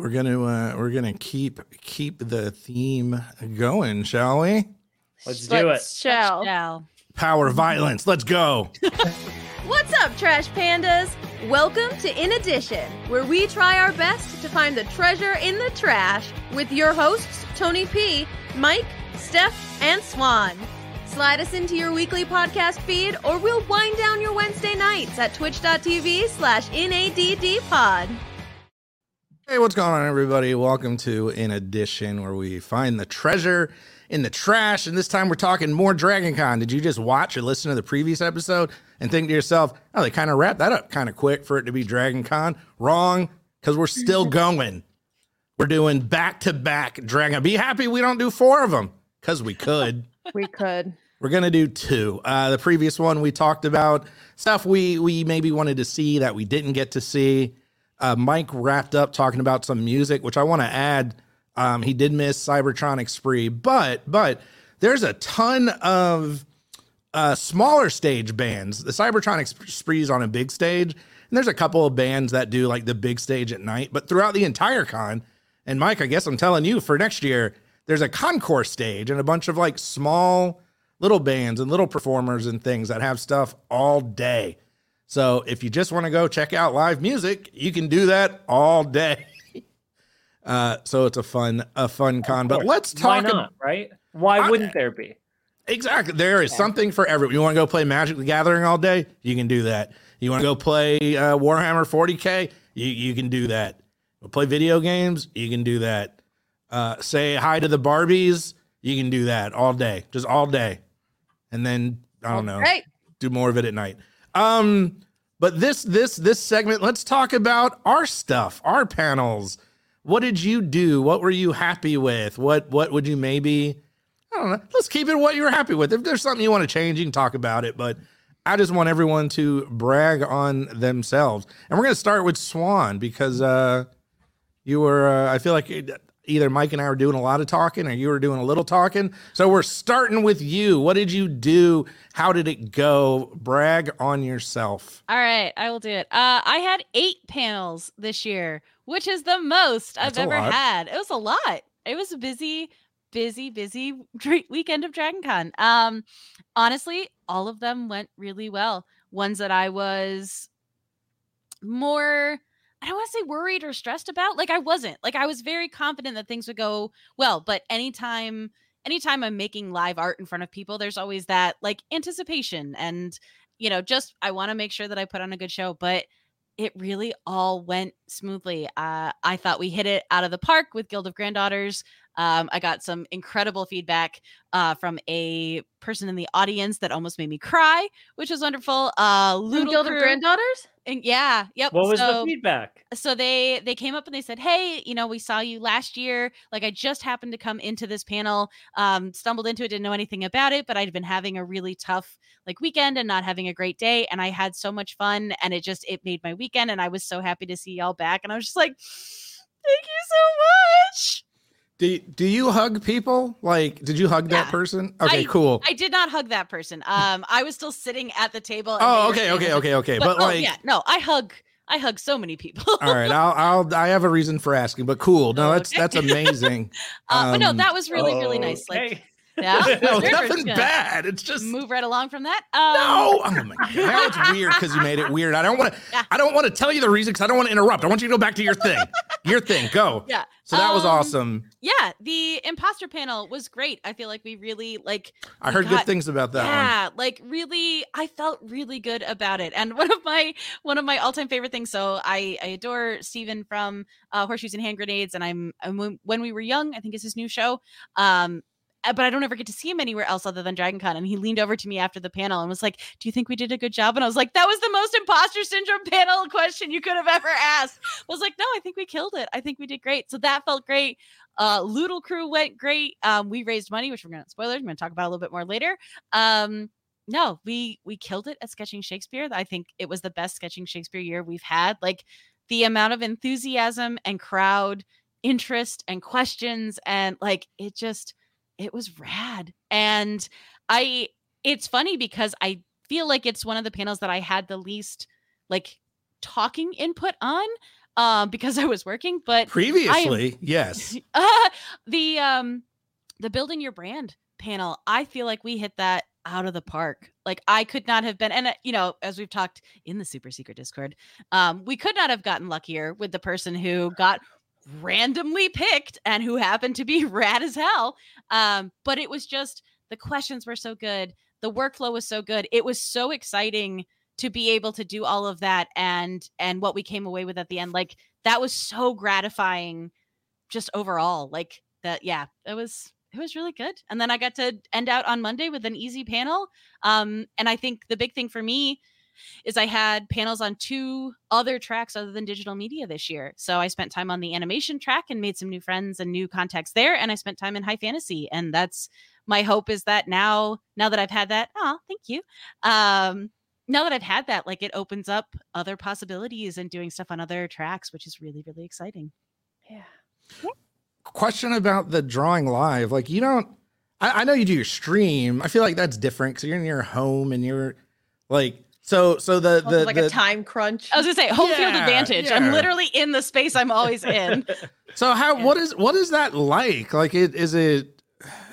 we're gonna uh, we're gonna keep keep the theme going, shall we? Let's do it. Shall. Shall. Power violence. Let's go. What's up, Trash Pandas? Welcome to In Addition, where we try our best to find the treasure in the trash with your hosts, Tony P, Mike, Steph, and Swan. Slide us into your weekly podcast feed, or we'll wind down your Wednesday nights at twitch.tv slash NADDpod. Hey, what's going on, everybody? Welcome to In Addition, where we find the treasure in the trash. And this time we're talking more Dragon Con. Did you just watch or listen to the previous episode and think to yourself, oh, they kind of wrapped that up kind of quick for it to be Dragon Con? Wrong, because we're still going. We're doing back to back Dragon. Be happy we don't do four of them, because we could. We could. We're gonna do two. Uh, the previous one we talked about stuff we we maybe wanted to see that we didn't get to see. Uh, Mike wrapped up talking about some music, which I want to add. Um, he did miss Cybertronic Spree, but but there's a ton of uh, smaller stage bands. The Cybertronic Sp- Spree is on a big stage, and there's a couple of bands that do like the big stage at night. But throughout the entire con, and Mike, I guess I'm telling you for next year, there's a concourse stage and a bunch of like small little bands and little performers and things that have stuff all day. So if you just want to go check out live music, you can do that all day. Uh, so it's a fun, a fun con. But let's talk. Why not? Right? Why I- wouldn't there be? Exactly. There is something for everyone. You want to go play Magic the Gathering all day? You can do that. You want to go play uh, Warhammer 40K? You, you can do that. Play video games? You can do that. Uh, say hi to the Barbies? You can do that all day, just all day. And then, I don't know, Right. do more of it at night. Um, but this this this segment, let's talk about our stuff, our panels. What did you do? What were you happy with? What what would you maybe I don't know. Let's keep it what you're happy with. If there's something you want to change, you can talk about it. But I just want everyone to brag on themselves. And we're gonna start with Swan because uh you were uh, I feel like either Mike and I were doing a lot of talking or you were doing a little talking. So we're starting with you. What did you do? How did it go? Brag on yourself. All right, I will do it. Uh, I had eight panels this year, which is the most That's I've ever lot. had. It was a lot. It was a busy, busy, busy weekend of Dragon Con. Um, honestly, all of them went really well. Ones that I was more I don't want to say worried or stressed about. Like I wasn't. Like I was very confident that things would go well, but anytime anytime I'm making live art in front of people, there's always that like anticipation and you know, just I want to make sure that I put on a good show, but it really all went smoothly. Uh, I thought we hit it out of the park with Guild of Granddaughters. Um, I got some incredible feedback uh, from a person in the audience that almost made me cry, which was wonderful. Uh, From Loodle Guild of Granddaughters? and yeah, yep. What was so, the feedback? so they they came up and they said hey you know we saw you last year like i just happened to come into this panel um stumbled into it didn't know anything about it but i'd been having a really tough like weekend and not having a great day and i had so much fun and it just it made my weekend and i was so happy to see y'all back and i was just like thank you so much Do, do you hug people? Like, did you hug that person? Okay, I- cool. i did not hug that person um i was still sitting at the table oh, they okay, okay, okay, okay. but, But, oh, like, yeah no i hug i hug so many people all right, I'll, I'll, I have a reason for asking, but cool. No, Oh, that's okay. that's amazing. uh, but no Um, that was really really nice like Okay. Yeah no, nothing bad. It's just move right along from that. Um, no. Oh my god, now it's weird because you made it weird. I don't want to. Yeah. I don't want to tell you the reason because I don't want to interrupt. I want you to go back to your thing. your thing. Go. Yeah. So that was Um, awesome. Yeah, the imposter panel was great. I feel like we really like I heard got- good things about that one. yeah, like really I felt really good about it. And one of my one of my all-time favorite things so I I adore Steven from uh, Horseshoes and Hand Grenades and I'm, I'm when- we were young, I think is his new show. Um but I don't ever get to see him anywhere else other than Dragon Con. And he leaned over to me after the panel and was like, Do you think we did a good job? And I was like, That was the most imposter syndrome panel question you could have ever asked. I was like, No, I think we killed it. I think we did great. So that felt great. Uh Loodle Crew went great. Um, we raised money, which we're gonna spoilers, I'm gonna talk about a little bit more later. Um, no, we we killed it at sketching Shakespeare. I think it was the best sketching Shakespeare year we've had. Like the amount of enthusiasm and crowd interest and questions and like it just it was rad. And I it's funny because I feel like it's one of the panels that I had the least like talking input on. um, because I was working. But Previously, yes. uh, the um, the building your brand panel, I feel like we hit that out of the park. Like I could not have been, and uh, you know, as we've talked in the super secret Discord, um, we could not have gotten luckier with the person who got randomly picked and who happened to be rad as hell. Um, but it was just the questions were so good, the workflow was so good, it was so exciting to be able to do all of that and and what we came away with at the end like that was so gratifying just overall like that yeah it was it was really good and then i got to end out on monday with an easy panel um and i think the big thing for me is i had panels on two other tracks other than digital media this year so i spent time on the animation track and made some new friends and new contacts there and i spent time in high fantasy and that's my hope is that now now that i've had that oh thank you um now that I've had that, like it opens up other possibilities and doing stuff on other tracks, which is really, really exciting. Yeah. Question about the drawing live. Like you don't I, I know you do your stream. I feel like that's different because you're in your home and you're like so so the the, like the a time crunch. I was gonna say home field advantage. yeah. I'm literally in the space I'm always in. so how Yeah. what is what is that like? Like it is it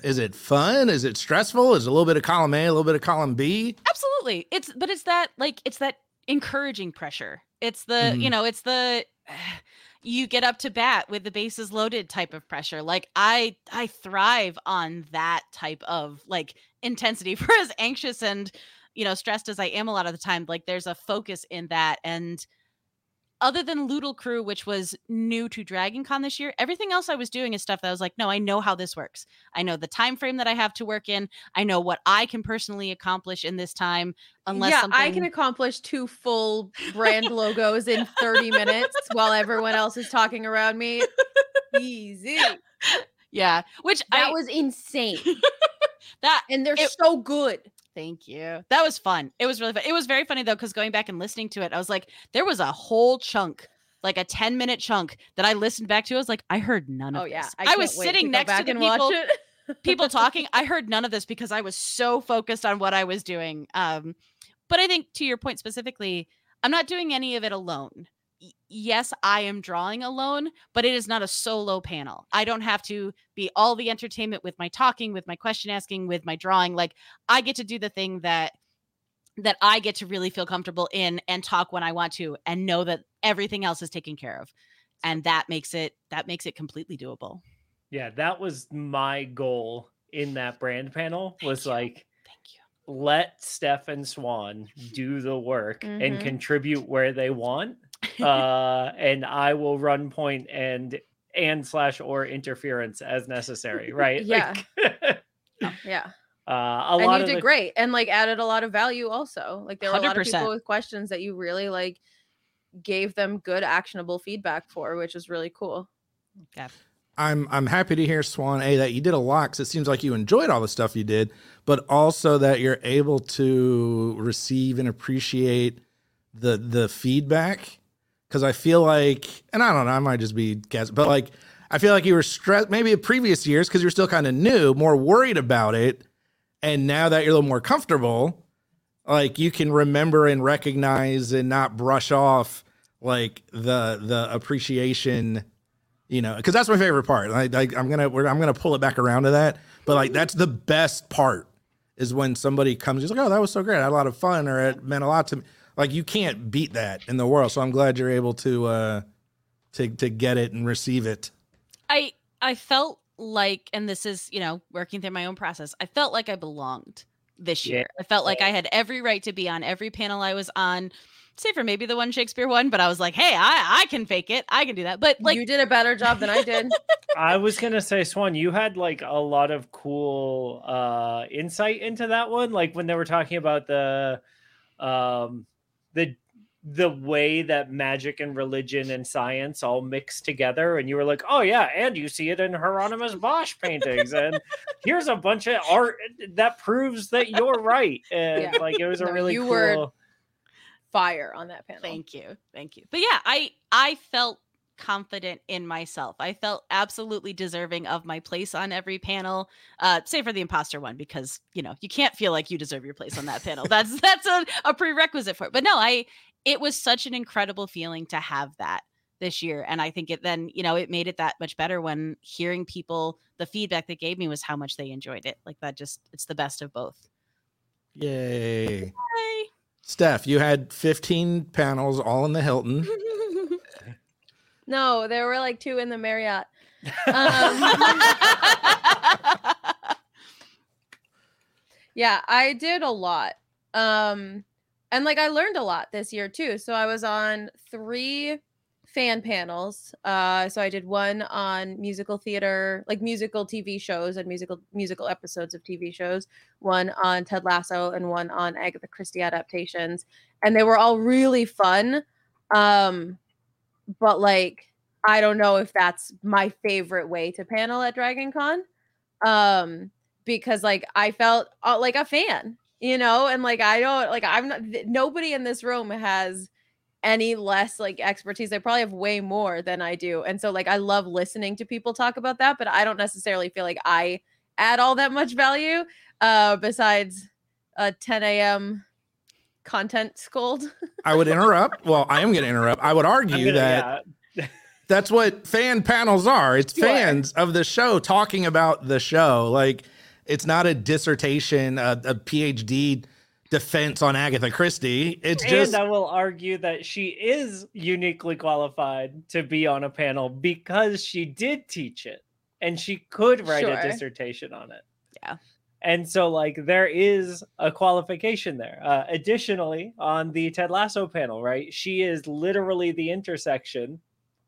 is it fun? Is it stressful? Is it a little bit of column A, a little bit of column B? Absolutely. It's but it's that like it's that encouraging pressure. It's the, you Mhm. know, it's the you get up to bat with the bases loaded type of pressure. Like I I thrive on that type of like intensity for as anxious and you know stressed as I am a lot of the time. Like there's a focus in that and other than Loodle Crew, which was new to Dragon Con this year, everything else I was doing is stuff that I was like, no, I know how this works. I know the time frame that I have to work in. I know what I can personally accomplish in this time. Unless yeah, something... I can accomplish two full brand logos in 30 minutes while everyone else is talking around me. Easy. yeah, which That I was insane. that And they're It- so good. Thank you. That was fun. It was really fun. It was very funny though, because going back and listening to it, I was like, there was a whole chunk, like a 10 minute chunk that I listened back to. I was like, I heard none of Oh yeah. this. I, I, was sitting to next to the people, people talking. I heard none of this because I was so focused on what I was doing. Um, but I think to your point specifically, I'm not doing any of it alone. Yes, I am drawing alone, but it is not a solo panel. I don't have to be all the entertainment with my talking, with my question asking, with my drawing. Like I get to do the thing that that I get to really feel comfortable in and talk when I want to and know that everything else is taken care of. And that makes it that makes it completely doable. Yeah, that was my goal in that brand panel was you. like Thank you. let Steph and Swan do the work and Mhm. contribute where they want. Uh and I will run point and and slash or interference as necessary, right? Yeah. Like, yeah. uh a and lot you of did the, great and like added a lot of value also. Like there were a lot of people with questions that you really like gave them good actionable feedback for, which is really cool. Yeah. I'm I'm happy to hear Swan A that you did a lot because it seems like you enjoyed all the stuff you did, but also that you're able to receive and appreciate the the feedback. Because I feel like, and I don't know, I might just be guessing, but like I feel like you were stressed maybe in previous years because you're still kind of new, more worried about it, and now that you're a little more comfortable, like you can remember and recognize and not brush off like the the appreciation you know because that's my favorite part like, like i'm gonna i'm gonna pull it back around to that but like that's the best part is when somebody comes just like oh that was so great i had a lot of fun or it meant a lot to me like you can't beat that in the world so i'm glad you're able to uh to to get it and receive it I I felt like, and this is you know working through my own process. I felt like I belonged this Yeah. year. I felt like I had every right to be on every panel I was on, save for maybe the one Shakespeare one. But I was like, hey, I I can fake it. I can do that. But like, you did a better job than I did. I was gonna say, Swan, you had like a lot of cool uh insight into that one. Like when they were talking about the um the the way that magic and religion and science all mix together, and you were like, Oh yeah, and you see it in Hieronymus Bosch paintings, and here's a bunch of art that proves that you're right. And Yeah. like it was a really you cool were- Fire on that panel. Thank you. Thank you. But yeah, I I felt confident in myself. I felt absolutely deserving of my place on every panel. Uh save for the imposter one because, you know, you can't feel like you deserve your place on that panel. That's that's a, a prerequisite for it. But no, I it was such an incredible feeling to have that this year and i think it then you know it made it that much better when hearing people the feedback they gave me was how much they enjoyed it like that just it's the best of both Yay. Yay. Steph, you had 15 panels all in the Hilton. no, there were like two in the Marriott. Um, yeah, I did a lot. Um, and like I learned a lot this year too. So I was on three fan panels. Uh, so I did one on musical theater, like musical TV shows and musical musical episodes of TV shows. One on Ted Lasso and one on Agatha Christie adaptations, and they were all really fun. Um, but like I don't know if that's my favorite way to panel at Dragon Con. Um, because like I felt uh, like a fan, you know, and like I don't like I'm not th- nobody in this room has any less like expertise. They probably have way more than I do. And so like I love listening to people talk about that, but I don't necessarily feel like I add all that much value uh besides a 10 a.m. content scold. I would interrupt. Well, I am going to interrupt. I would argue gonna- that yeah. that's what fan panels are. It's Sure. fans of the show talking about the show. Like it's not a dissertation, a, a PhD defense on Agatha Christie. It's just and I will argue that she is uniquely qualified to be on a panel because she did teach it and she could write Sure. a dissertation on it. Yeah. And so, like, there is a qualification there. Uh, additionally, on the Ted Lasso panel, right, she is literally the intersection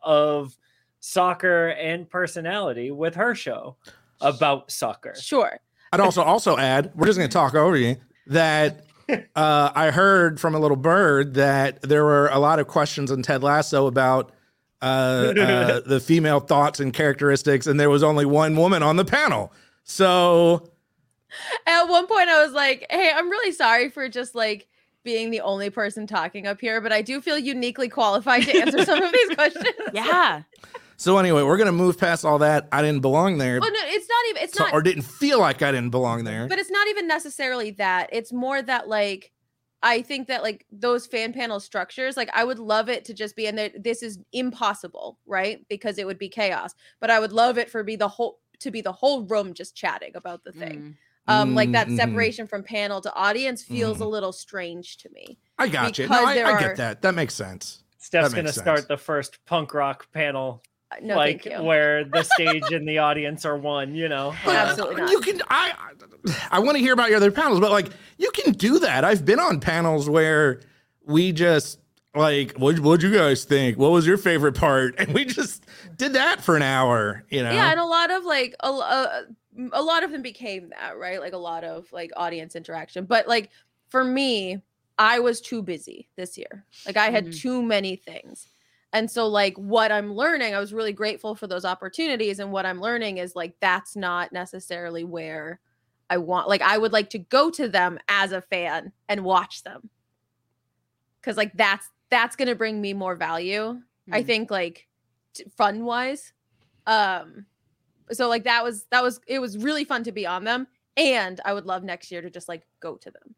of soccer and personality with her show about soccer. sure. I'd also also add, we're just going to talk over you that uh, I heard from a little bird that there were a lot of questions on Ted Lasso about uh, uh, the female thoughts and characteristics, and there was only one woman on the panel. So At one point, I was like, "Hey, I'm really sorry for just like being the only person talking up here, but I do feel uniquely qualified to answer some of these questions." yeah so anyway, we're gonna move past all that. I didn't belong there, Well, no, it's not even. It's so- not. or didn't feel like I didn't belong there. but it's not even necessarily that. It's more that like. I think that like those fan panel structures, like I would love it to just be, and that this is impossible, right? Because it would be chaos. But I would love it for be the whole to be the whole room just chatting about the thing. Mm. Um, like that Mm, mhm. separation from panel to audience feels Mhm. a little strange to me. I got you. No, I, I are- get that. That makes sense. Steph's That going to makes start the first punk rock panel, Uh, No, like thank you. where the stage and the audience are one, you know? But Uh, Absolutely not. You can. I. I want to hear about your other panels, but like you can do that. I've been on panels where we just like, what what'd you guys think? What was your favorite part? And we just did that for an hour. You know. yeah and a lot of like a, a, a lot of them became that right like a lot of like audience interaction but like for me i was too busy this year like i had Mhm. too many things and so like what i'm learning i was really grateful for those opportunities and what i'm learning is like that's not necessarily where i want like i would like to go to them as a fan and watch them because like that's that's going to bring me more value I Mm. think like t- fun wise. Um so like that was that was it was really fun to be on them and I would love next year to just like go to them.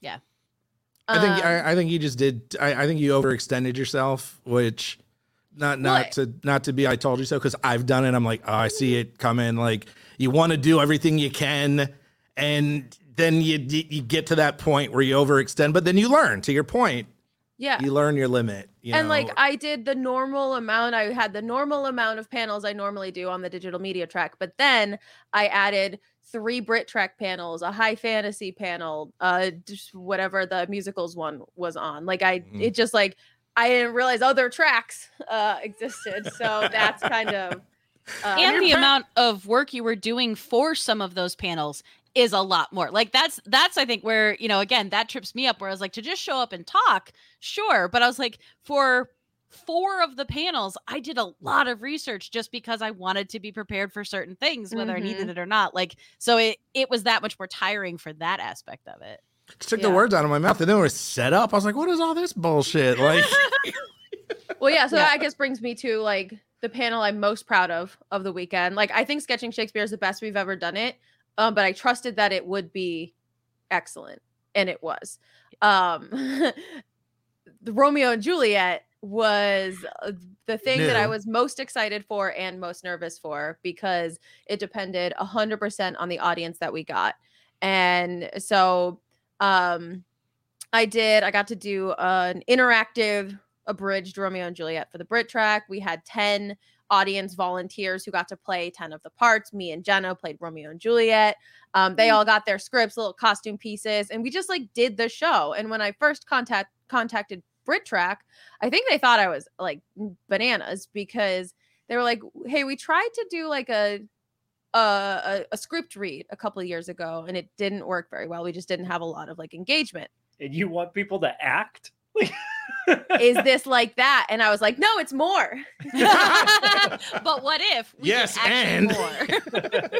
Yeah. I think Um, I, I think you just did. I, I think you overextended yourself, which not not Well, to not to be I told you so because I've done it. I'm like, oh, I see it coming. Like you want to do everything you can, and then you you you get to that point where you overextend, but then you learn. To your point, yeah. you learn your limit. You and know? like I did the normal amount. I had the normal amount of panels I normally do on the digital media track, but then I added three Brit track panels, a high fantasy panel, uh, just whatever the musicals one was on. Like I, Mhm. it just like I didn't realize other tracks uh existed. So that's kind of. Uh, and the pa- amount of work you were doing for some of those panels is a lot more like that's that's i think where you know again that trips me up where i was like to just show up and talk sure but i was like for four of the panels i did a lot of research just because i wanted to be prepared for certain things whether i needed mm-hmm. it or not like so it it was that much more tiring for that aspect of it Just took Yeah. the words out of my mouth. And then it was set up. I was like, what is all this bullshit? Like, Well, yeah, so Yeah. that I guess brings me to like the panel I'm most proud of of the weekend. Like I think sketching Shakespeare is the best we've ever done it. Um, but I trusted that it would be excellent, and it was. Um, the Romeo and Juliet was uh, the thing that I was most excited for and most nervous for because it depended 100% on the audience that we got. And so um I did I got to do an interactive abridged Romeo and Juliet for the Brit track. We had 10 audience volunteers who got to play 10 of the parts. Me and Jenna played Romeo and Juliet. Um, they all got their scripts, little costume pieces, and we just like did the show. And when I first contact contacted Brit Track, I think they thought I was like bananas because they were like, "Hey, we tried to do like a a, a, a script read a couple of years ago, and it didn't work very well. We just didn't have a lot of like engagement. And you want people to act? Is this like that?" And I was like, "No, it's more." but what if we Yes, and- more?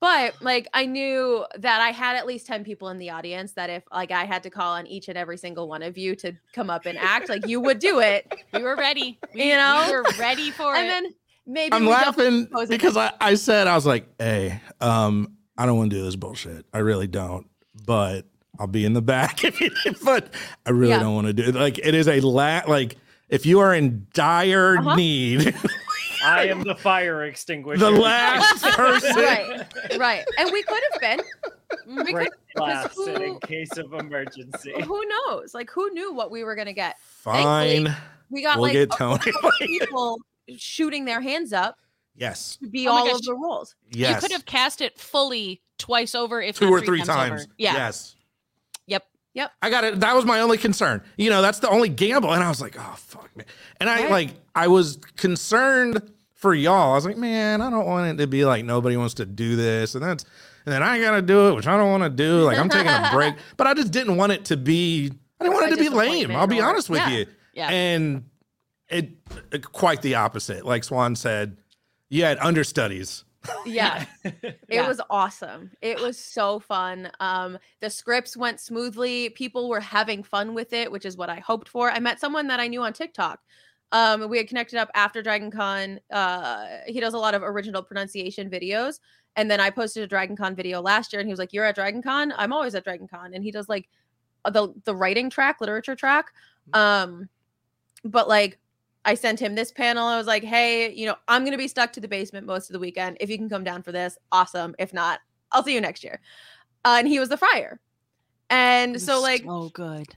but like I knew that I had at least 10 people in the audience that if like I had to call on each and every single one of you to come up and act, like you would do it. we were ready. We, You know? we were ready for And it. then maybe I'm laughing because I, I said I was like, hey, um, I don't want to do this bullshit. I really don't. But I'll be in the back if you but I really Yeah. don't want to do it. Like it is a la like if you are in dire Uh-huh. need, I am the fire extinguisher. the last person right, right. And we could have been. We could, Break glass because in case of emergency. who knows? Like who knew what we were gonna get? fine. We got We'll like get a Tony. of people shooting their hands up yes. to be Oh all gosh. of the roles. Yes. You could have cast it fully twice over, if two not or three times. times. Yeah. Yes. Yep. I got it. That was my only concern. You know, that's the only gamble. And I was like, oh fuck, man. And I Right. like I was concerned for y'all. I was like, man, I don't want it to be like nobody wants to do this. And that's and then I gotta do it, which I don't want to do. Like I'm taking a break. But I just didn't want it to be I didn't want it to be lame. I'll be honest with yeah. you. Yeah. And it, it quite the opposite. Like Swan said, you had understudies. Yeah. It Yeah. was awesome. It was so fun. Um, the scripts went smoothly. People were having fun with it, which is what I hoped for. I met someone that I knew on TikTok. Um, we had connected up after Dragon Con. Uh, he does a lot of original pronunciation videos. And then I posted a Dragon Con video last year, and he was like, "You're at Dragon Con? I'm always at Dragon Con." And he does like the the writing track, literature track. Um, but like I sent him this panel. I was like, hey, you know, I'm going to be stuck to the basement most of the weekend. If you can come down for this, awesome. If not, I'll see you next year. Uh, and he was the friar. And so, like, oh good.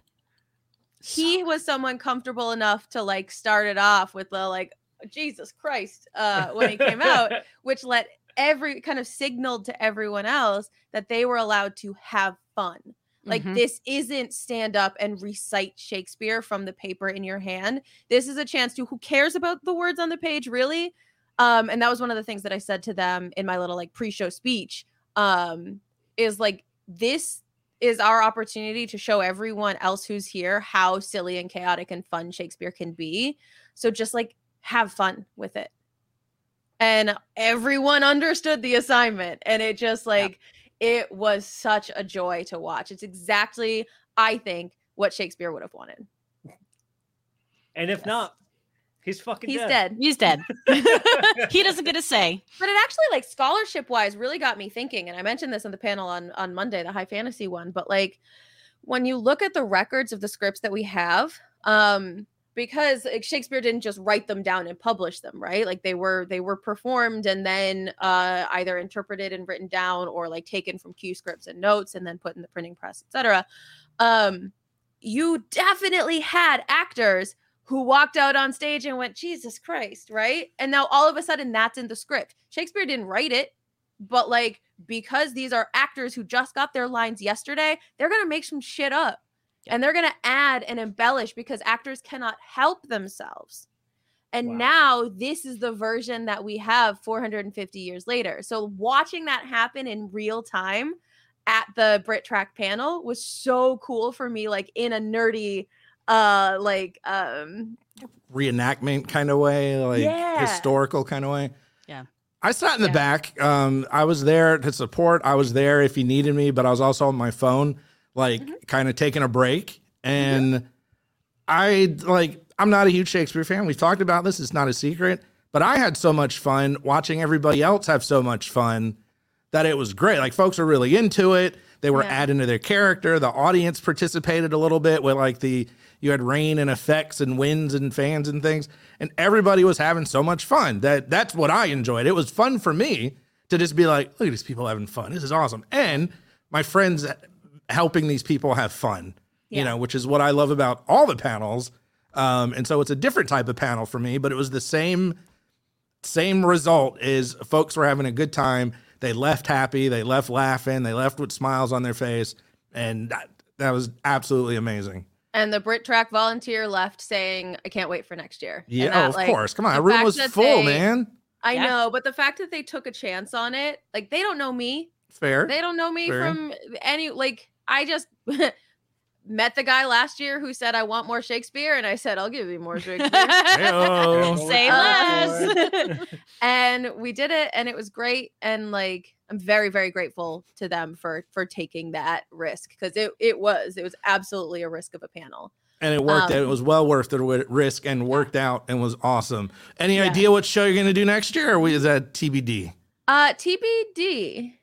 he was someone comfortable enough to like start it off with the like, Jesus Christ, uh, when he came out, which let every kind of signaled to everyone else that they were allowed to have fun. Like Mhm. this isn't stand up and recite Shakespeare from the paper in your hand. This is a chance to who cares about the words on the page really? Um and that was one of the things that I said to them in my little like pre-show speech um is like this is our opportunity to show everyone else who's here how silly and chaotic and fun Shakespeare can be. So just like have fun with it. And everyone understood the assignment and it just like it was such a joy to watch. It's exactly, I think, what Shakespeare would have wanted. and if not, he's fucking He's dead. dead. He's dead. he doesn't get a say. But it actually, like scholarship wise, really got me thinking. And I mentioned this on the panel on on Monday, the high fantasy one. But like when you look at the records of the scripts that we have, um, because Shakespeare didn't just write them down and publish them, right? Like they were they were performed and then uh, either interpreted and written down or like taken from cue scripts and notes and then put in the printing press, etc. Um, you definitely had actors who walked out on stage and went, Jesus Christ, right? And now all of a sudden that's in the script. Shakespeare didn't write it, but like because these are actors who just got their lines yesterday, they're gonna make some shit up and they're gonna add and embellish because actors cannot help themselves. And Wow. now this is the version that we have 450 years later. So watching that happen in real time at the Brit Track panel was so cool for me, like in a nerdy uh like um reenactment kind of way, like Yeah. historical kind of way. Yeah. I sat in the Yeah. back. Um, I was there to support. I was there if you needed me, but I was also on my phone, like Mm-hmm. kind of taking a break. And I like, I'm not a huge Shakespeare fan. We've talked about this. It's not a secret, but I had so much fun watching everybody else have so much fun that it was great. Like folks are really into it. They were Yeah. adding to their character. The audience participated a little bit with like the you had rain and effects and winds and fans and things, and everybody was having so much fun. That that's what I enjoyed. It was fun for me to just be like, look at these people having fun. This is awesome, and my friends helping these people have fun. You know, which is what I love about all the panels. Um, and so it's a different type of panel for me, but it was the same same result is folks were having a good time. They left happy, they left laughing, they left with smiles on their face, and that, that was absolutely amazing. And the Brit Track volunteer left saying, "I can't wait for next year." Yeah, that, oh, of like, course. Come on, the the room was full, they- man. I Yeah. know, but the fact that they took a chance on it, like they don't know me. Fair. They don't know me Fair. from any like I just met the guy last year who said I want more Shakespeare and I said I'll give you more Shakespeare. Say less. and we did it and it was great and like I'm very very grateful to them for for taking that risk because it it was it was absolutely a risk of a panel. and it worked. Um, it was well worth the risk and worked out and was awesome. Any Yeah. idea what show you're going to do next year, or is that TBD? Uh TBD.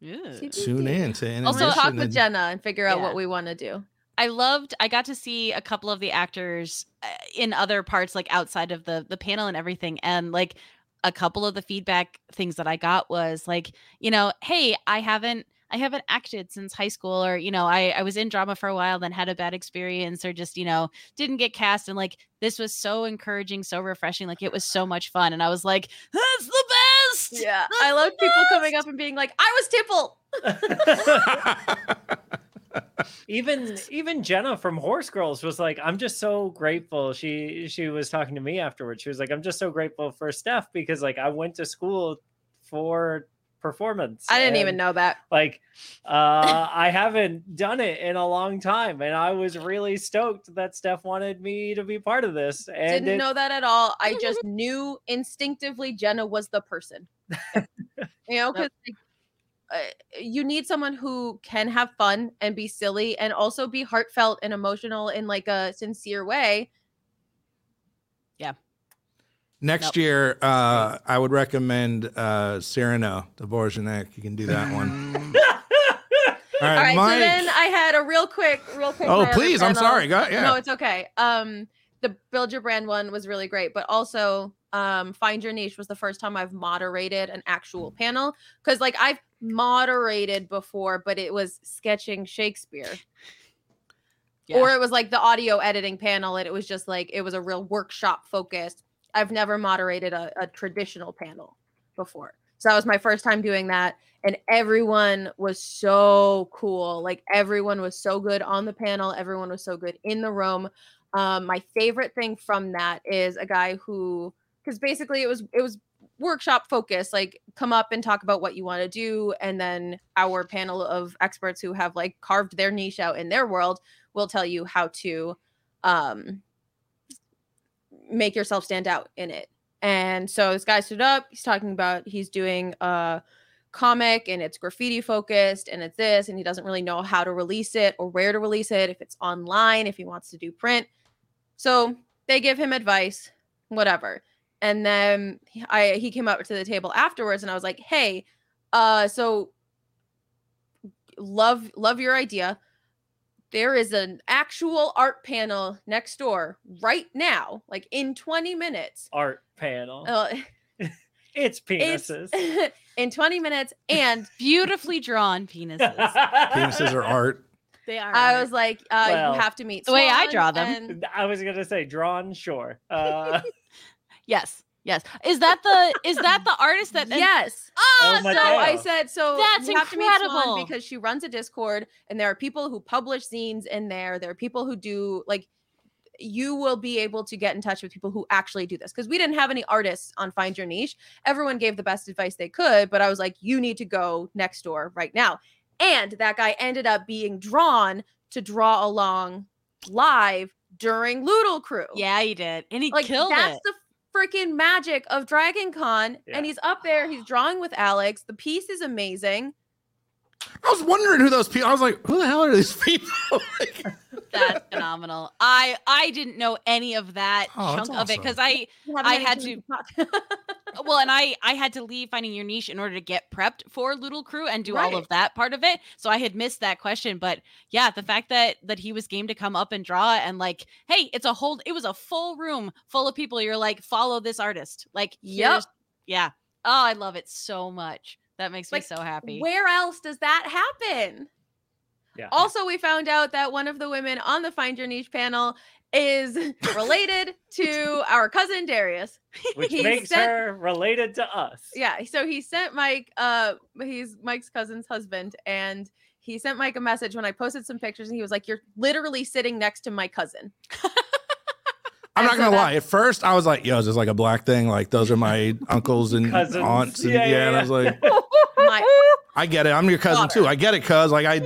Ew. TBD. Tune in to Also talk with and- Jenna and figure out Yeah. what we want to do. I loved I got to see a couple of the actors uh, in other parts like outside of the the panel and everything and like a couple of the feedback things that I got was like, you know, hey, I haven't I haven't acted since high school or you know, I I was in drama for a while then had a bad experience or just, you know, didn't get cast and like this was so encouraging, so refreshing, like it was so much fun and I was like, that's the best. Yeah, That's I love the people coming up and being like, "I was Tybalt." even even Jenna from Horse Girls was like, I'm just so grateful. She she was talking to me afterwards. She was like, I'm just so grateful for Steph because like I went to school for performance. I didn't even know that. Like uh I haven't done it in a long time. And I was really stoked that Steph wanted me to be part of this. And Didn't it- know that at all. I just knew instinctively Jenna was the person. you know, because uh, you need someone who can have fun and be silly and also be heartfelt and emotional in like a sincere way. Next Nope. year, uh, I would recommend uh, Cyrano, Dvorak. You can do that one. All All right, right, Mike. so then I had a real quick, real quick. oh, please. I'm sorry. Go, yeah. No, it's okay. Um, the build your brand one was really great, but also um, find your niche was the first time I've moderated an actual panel because like I've moderated before, but it was sketching Shakespeare. Yeah. Or it was like the audio editing panel, and it was just like it was a real workshop focused. I've never moderated a, a traditional panel before. So that was my first time doing that. And everyone was so cool. Like everyone was so good on the panel. Everyone was so good in the room. Um, my favorite thing from that is a guy who, because basically it was it was workshop focused. Like come up and talk about what you want to do, and then our panel of experts who have like carved their niche out in their world will tell you how to um, make yourself stand out in it. And so this guy stood up. He's talking about he's doing a comic and it's graffiti focused and it's this, and he doesn't really know how to release it or where to release it, if it's online, if he wants to do print. So they give him advice, whatever. And then I he came up to the table afterwards, and I was like, "Hey, uh, so love love your idea. There is an actual art panel next door right now, like in 20 minutes. art panel. Uh, it's it's penises. in 20 minutes, and Beautifully drawn penises. Penises are art. They are. I art. was like, uh, Well, you have to meet the way I draw them. and- I was gonna say drawn, sure. Uh, yes, yes. Is that the is that the artist that? yes. Ah, oh, Oh so God. I said, so That's you have to meet Swan incredible. because she runs a Discord, and there are people who publish zines in there. There are people who do like. You will be able to get in touch with people who actually do this because we didn't have any artists on Find Your Niche. Everyone gave the best advice they could, but I was like, you need to go next door right now. And that guy ended up being drawn to draw along live during Loodle Crew Yeah, he did, and he like killed that's it. the freaking magic of Dragon Con. Yeah. And he's up there, he's drawing with Alex. The piece is amazing. I was wondering who those people. I was like, who the hell are these people? Like, That's phenomenal. I I didn't know any of that Oh, that's chunk of it because I You haven't I a had to- talk. well, and I I had to leave finding your niche in order to get prepped for Loodle Crew and do all of that part of it. So I had missed that question, but yeah, the fact that that he was game to come up and draw and like, hey, it's a whole it was a full room full of people. You're like, follow this artist. Like, Yep. yeah. Oh, I love it so much. That makes Like, me so happy. Where else does that happen? Yeah. Also, we found out that one of the women on the Find Your Niche panel is related to our cousin Darius. Which he makes sent- her related to us. Yeah, so he sent Mike uh he's Mike's cousin's husband and he sent Mike a message when I posted some pictures and he was like you're literally sitting next to my cousin. I'm not so gonna that- lie. At first, I was like, "Yo, is this like a black thing? Like those are my uncles and Cousins. aunts." And, yeah, and I was like, My "I get it. I'm your cousin Daughter. too. I get it, cuz like I."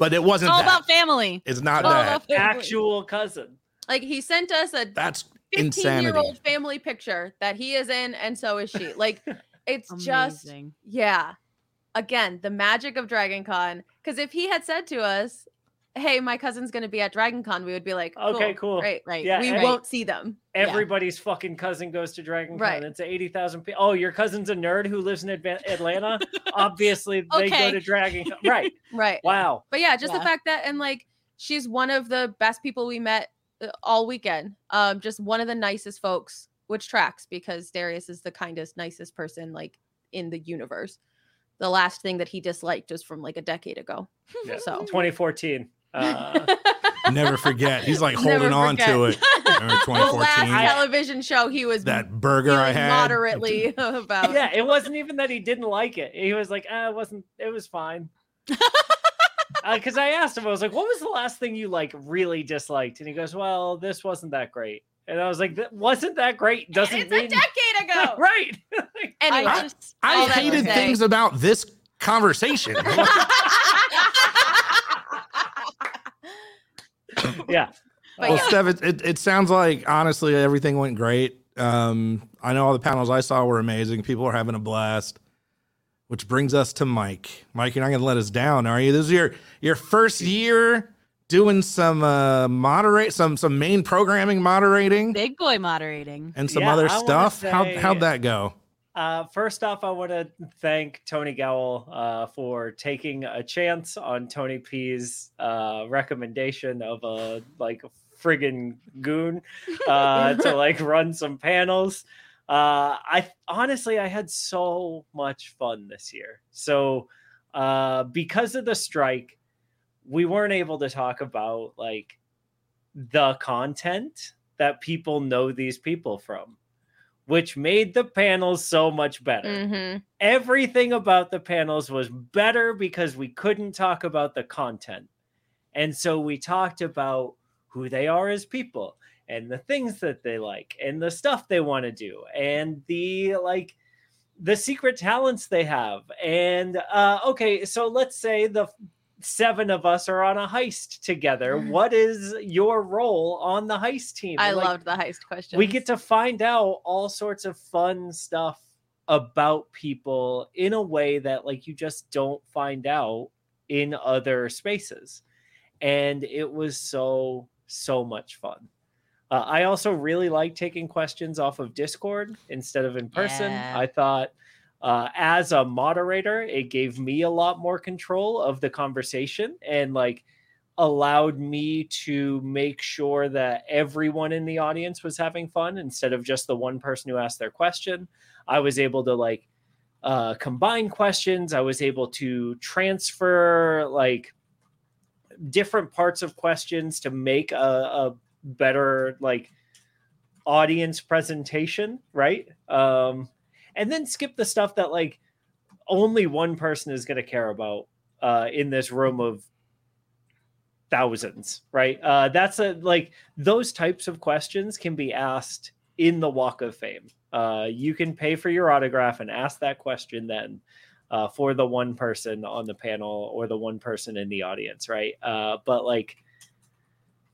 But it wasn't all that. about family. it's not all that. about family. actual cousin. Like he sent us a That's 15 insanity. year old family picture that he is in and so is she. Like it's just Yeah. Again, the magic of Dragon Con. Because if he had said to us, hey, my cousin's going to be at Dragon Con, we would be like, Okay, cool. Right, Right. Yeah, we and- won't see them. Yeah. Everybody's fucking cousin goes to Dragon Con. Right. It's 80,000 people. Oh, your cousin's a nerd who lives in Adva- Atlanta? Obviously, they go to Dragon Con. Right. Right. Wow. But yeah, just the fact that, and like, she's one of the best people we met all weekend. Um, Just one of the nicest folks, which tracks because Darius is the kindest, nicest person like in the universe. The last thing that he disliked was from like a decade ago. Yeah. So 2014. Uh, never forget. He's like holding on to it. the last television show he was that burger I had. moderately about. yeah, it wasn't even that he didn't like it. He was like, ah, it wasn't, it was fine. Because I asked him, I was like, what was the last thing you like really disliked? And he goes, well, this wasn't that great. And I was like, that wasn't that great. Doesn't it's mean a decade ago. right. Anyway, I just I all hated say- things about this conversation. yeah. But well, yeah. Steph, it, it, it sounds like honestly everything went great. Um, I know all the panels I saw were amazing. People are having a blast. Which brings us to Mike. Mike, you're not going to let us down, are you? This is your your first year doing some uh, moderate, some some main programming moderating, big boy moderating. and some Yeah, other I wanna stuff. How how'd that go? Uh, first off, I want to thank Tony Gowell uh, for taking a chance on Tony P's uh, recommendation of a like friggin' goon uh, to like run some panels. Uh, I honestly I had so much fun this year. So uh, because of the strike, we weren't able to talk about like the content that people know these people from which made the panels so much better. Mhm. Everything about the panels was better because we couldn't talk about the content. And so we talked about who they are as people and the things that they like and the stuff they want to do and the like the secret talents they have. And uh okay, so let's say the seven of us are on a heist together. What is your role on the heist team? I like, loved the heist question. we get to find out all sorts of fun stuff about people in a way that like you just don't find out in other spaces and it was so so much fun uh, i also really like taking questions off of discord instead of in person Yeah. i thought uh, as a moderator it gave me a lot more control of the conversation and like allowed me to make sure that everyone in the audience was having fun instead of just the one person who asked their question. I was able to like uh, combine questions. I was able to transfer like different parts of questions to make a, a better like audience presentation, right? Um, and then skip the stuff that like only one person is going to care about uh, in this room of thousands, right? Uh, that's a like those types of questions can be asked in the Walk of Fame. Uh, you can pay for your autograph and ask that question then uh, for the one person on the panel or the one person in the audience, right? Uh, but like,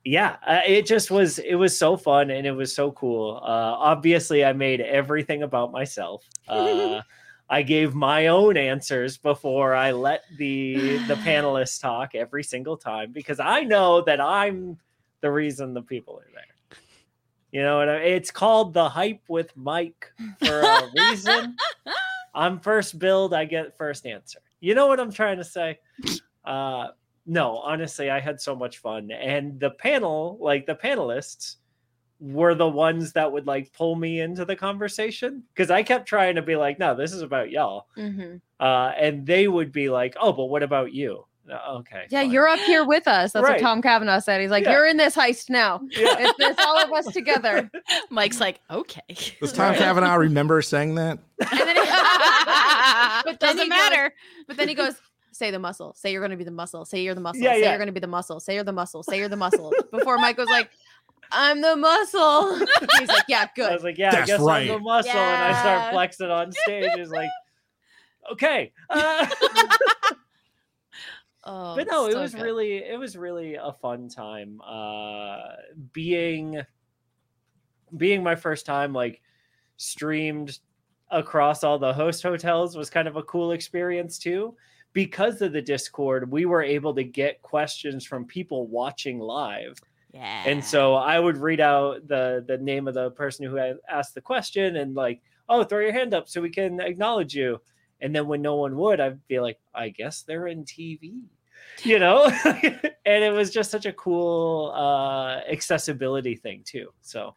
yeah, uh, it just was it was so fun and it was so cool. Uh, obviously, I made everything about myself. Uh, I gave my own answers before I let the the panelists talk every single time because I know that I'm the reason the people are there. You know what I It's called the hype with Mike for a reason. I'm first build, I get first answer. You know what I'm trying to say? Uh no, honestly, I had so much fun. And the panel, like the panelists, were the ones that would like pull me into the conversation because I kept trying to be like, no, this is about y'all. Mhm. Uh, and they would be like, oh, but what about you? Uh, Okay. Yeah, fine. you're up here with us. That's Right. what Tom Cavanagh said. He's like, Yeah. you're in this heist now. Yeah. It's, it's all of us together. Mike's like, okay. Does Tom Right. Cavanagh remember saying that? And then he, but doesn't he goes- matter. but then he goes, say the muscle. Say you're going to be the muscle. Say you're the muscle. Yeah, say yeah. you're going to be the muscle. Say you're the muscle. Say you're the muscle. Before Mike was like, I'm the muscle. He's like, yeah, good. I was like, yeah, That's I guess right. I'm the muscle. And I start flexing on stage. It's like, okay. Uh, Oh, but no, it so was good. really, it was really a fun time. Uh, being, being my first time like streamed across all the host hotels was kind of a cool experience too. Because of the Discord, we were able to get questions from people watching live. Yeah. And so I would read out the the name of the person who had asked the question and like, oh, throw your hand up so we can acknowledge you. And then when no one would, I'd be like, I guess they're in TV, you know. and it was just such a cool uh, accessibility thing too. So,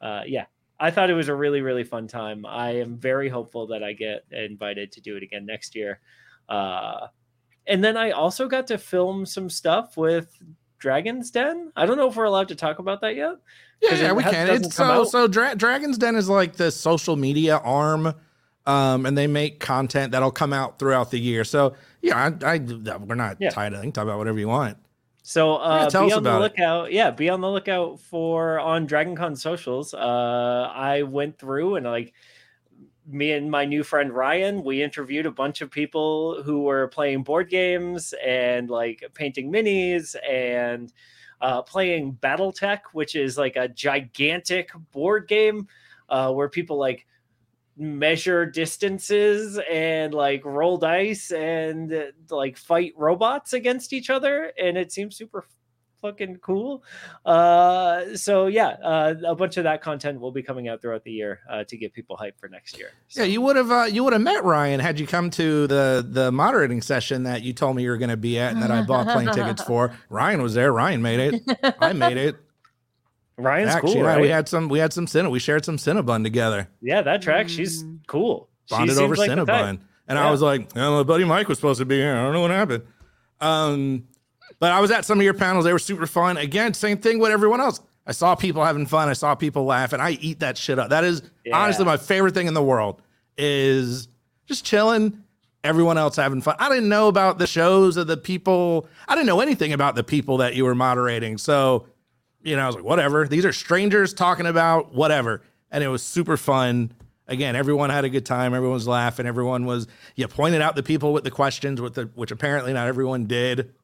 uh, yeah, I thought it was a really really fun time. I am very hopeful that I get invited to do it again next year. Uh, and then I also got to film some stuff with Dragon's Den. I don't know if we're allowed to talk about that yet. Yeah, yeah, we can. It's so out. so. Dra- Dragon's Den is like the social media arm, um, and they make content that'll come out throughout the year. So yeah, I, I we're not Yeah. tied. I think talk about whatever you want. So uh, tell be us on the about it. lookout. Yeah, be on the lookout for on DragonCon socials. Uh, I went through and like me and my new friend Ryan, we interviewed a bunch of people who were playing board games and like painting minis and uh, playing BattleTech, which is like a gigantic board game uh, where people like measure distances and like roll dice and like fight robots against each other and it seems super fucking cool uh so yeah uh, a bunch of that content will be coming out throughout the year uh, to get people hyped for next year so, Yeah, you would have uh, you would have met Ryan had you come to the the moderating session that you told me you were going to be at and that I bought plane tickets for. Ryan was there. Ryan made it. I made it. ryan's Actually, cool right? we had some we had some Cinna. We shared some Cinnabon together. yeah that track she's Mm. cool bonded seems over like the type. Cinnabon. And I was like, oh, my buddy Mike was supposed to be here. I don't know what happened. Um, but I was at some of your panels. They were super fun. Again, same thing with everyone else. I saw people having fun. I saw people laughing. I eat that shit up. That is Yeah. honestly my favorite thing in the world is just chilling, everyone else having fun. I didn't know about the shows of the people. I didn't know anything about the people that you were moderating. So, you know, I was like, whatever. These are strangers talking about whatever. And it was super fun. Again, everyone had a good time. Everyone was laughing. Everyone was, you pointed out the people with the questions, with the, which apparently not everyone did.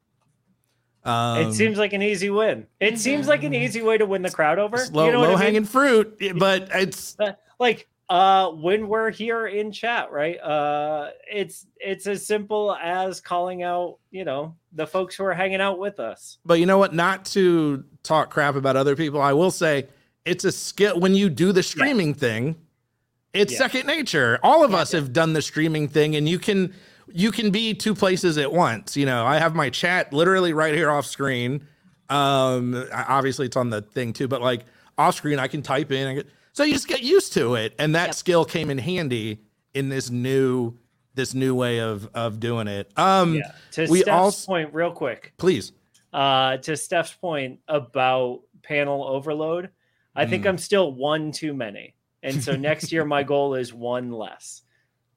Um, it seems like an easy win it seems like an easy way to win the crowd over low, you know what low I mean? hanging fruit, but it's Uh, like uh when we're here in chat right uh it's it's as simple as calling out you know the folks who are hanging out with us But you know what? Not to talk crap about other people, I will say it's a skill when you do the streaming thing. It's Yeah. second nature. All of us have done the streaming thing, and you can you can be two places at once. You know, I have my chat literally right here off screen. Um, obviously it's on the thing too, but like off screen, I can type in. I so you just get used to it, and that Yep. skill came in handy in this new this new way of of doing it. Um, yeah to we steph's also- point real quick please. uh to steph's point about panel overload i think Mm. i'm still one too many and so next year my goal is one less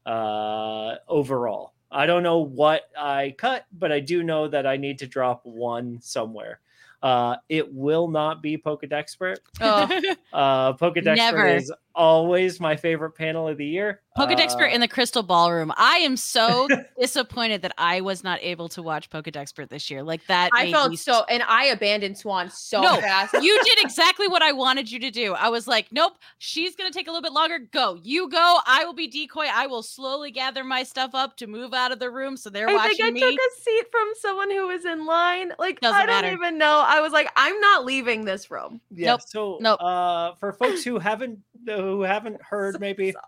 uh overall i don't know what i cut but i do know that i need to drop one somewhere. Uh it will not be pokedexpert Oh, uh pokedexpert Never. is always my favorite panel of the year. Pokedexpert Uh, in the Crystal Ballroom. I am so disappointed that I was not able to watch Pokedexpert this year. Like that. I felt me so, and I abandoned Swan so No, fast. you did exactly what I wanted you to do. I was like, nope, she's going to take a little bit longer. Go. You go. I will be decoy. I will slowly gather my stuff up to move out of the room so they're I watching think I me. took a seat from someone who was in line. Like Doesn't I don't matter. even know. I was like, I'm not leaving this room. Yeah. Nope. So, Nope. uh, for folks who haven't who haven't heard, So maybe sorry.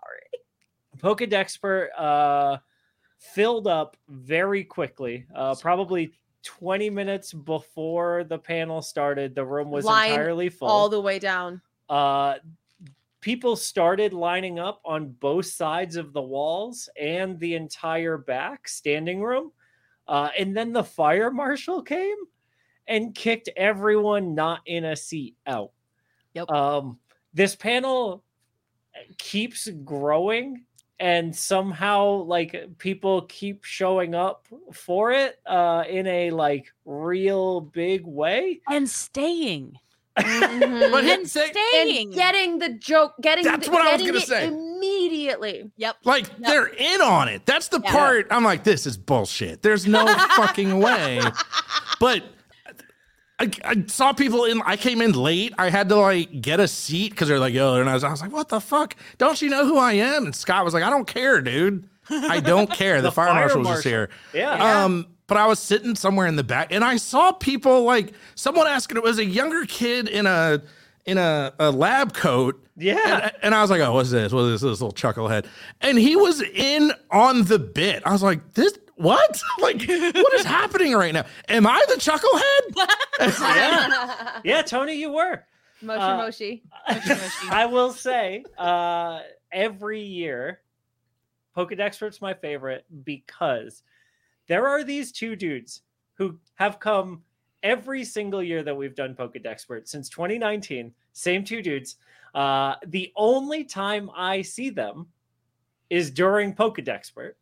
Pokedexpert uh, filled up very quickly. Uh, probably 20 minutes before the panel started, the room was Line entirely full. All the way down. uh, people started lining up on both sides of the walls and the entire back standing room. Uh, and then the fire marshal came and kicked everyone not in a seat out. Yep. Um, this panel keeps growing and somehow like people keep showing up for it uh in a like real big way and staying. Mhm. But And say- staying. and getting the joke, getting That's the, what I was gonna say. immediately. Yep. Like they're in on it. That's the Yeah. part I'm like, this is bullshit. There's no fucking way. But I, I saw people in. I came in late. I had to like get a seat because they're like, yo, and I was, I was like, what the fuck? Don't you know who I am? And Scott was like, I don't care, dude. I don't care. the, The fire, fire marshal was just here. yeah Um, but I was sitting somewhere in the back, and I saw people like someone asking. It was a younger kid in a in a, a lab coat. Yeah. And, and I was like, oh, what's this? What is this little chucklehead? And he was in on the bit. I was like, this what? like, what is happening right now? Am I the chucklehead? yeah yeah tony you were Moshi Uh, Moshi. I will say, uh, every year, Pokedexpert's my favorite because there are these two dudes who have come every single year that we've done Pokedexpert since 2019. Same two dudes. Uh, the only time I see them is during Pokedexpert.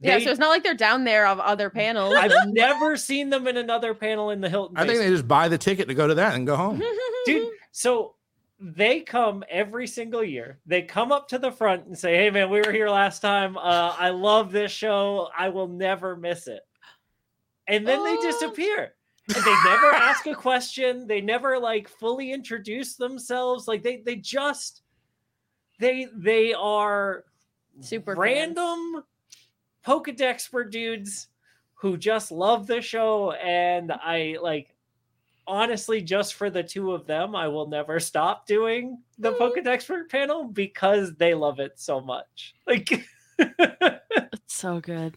Yeah, They- so it's not like they're down there of other panels. I've never seen them in another panel in the Hilton. I think they just buy the ticket to go to that and go home. dude so they come every single year they come up to the front and say hey man we were here last time uh, i love this show i will never miss it and then they Oh. disappear and they never ask a question they never like fully introduce themselves like they they just they they are Super fans. Random pokedex dudes who just love the show and i like honestly just for the two of them i will never stop doing the Mm. pokedex panel because they love it so much like It's so good.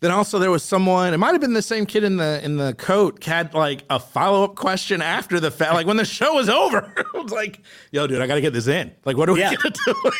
Then also there was someone. It might have been the same kid in the in the coat. Had like a follow up question after the fact, like when the show was over. I was like, "Yo, dude, I got to get this in. Like, what are we Yeah. gonna do?"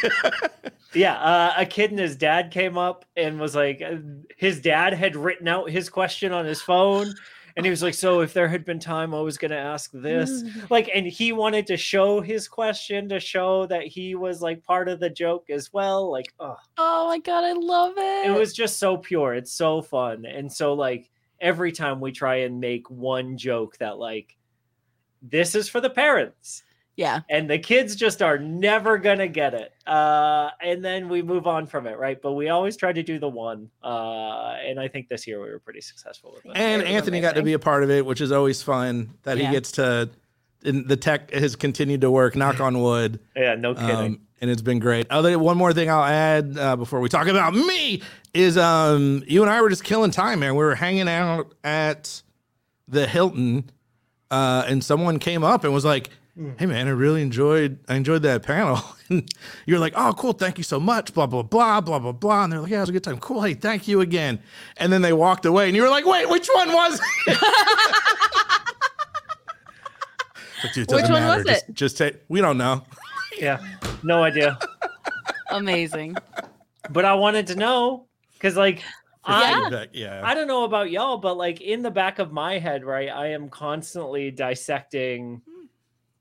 yeah uh, a kid and his dad came up and was like uh, his dad had written out his question on his phone and he was like so if there had been time i was going to ask this. Like and he wanted to show his question to show that he was like part of the joke as well like oh Oh my god, I love it. it. was just so pure. It's so fun. And so like every time we try and make one joke that like this is for the parents yeah. and the kids just are never gonna get it uh and then we move on from it right but we always try to do the one uh and i think this year we were pretty successful with it and It was Anthony got to be a part of it, which is always fun. That Yeah. he gets to. And the tech has continued to work. Knock on wood. yeah no kidding Um, and it's been great. Other one more thing I'll add uh, before we talk about me is um, you and I were just killing time, man. We were hanging out at the Hilton, uh, and someone came up and was like, "Hey, man, I really enjoyed I enjoyed that panel." and you're like, "Oh, cool, thank you so much." Blah blah blah blah blah blah. And they're like, "Yeah, it was a good time. Cool. Hey, thank you again." And then they walked away, and you were like, "Wait, which one was?" it?" Like, dude, it Which doesn't one matter. was Just, it? just say we don't know. yeah no idea Amazing. but i wanted to know because like I, yeah. I don't know about y'all, but like in the back of my head, right, I am constantly dissecting hmm.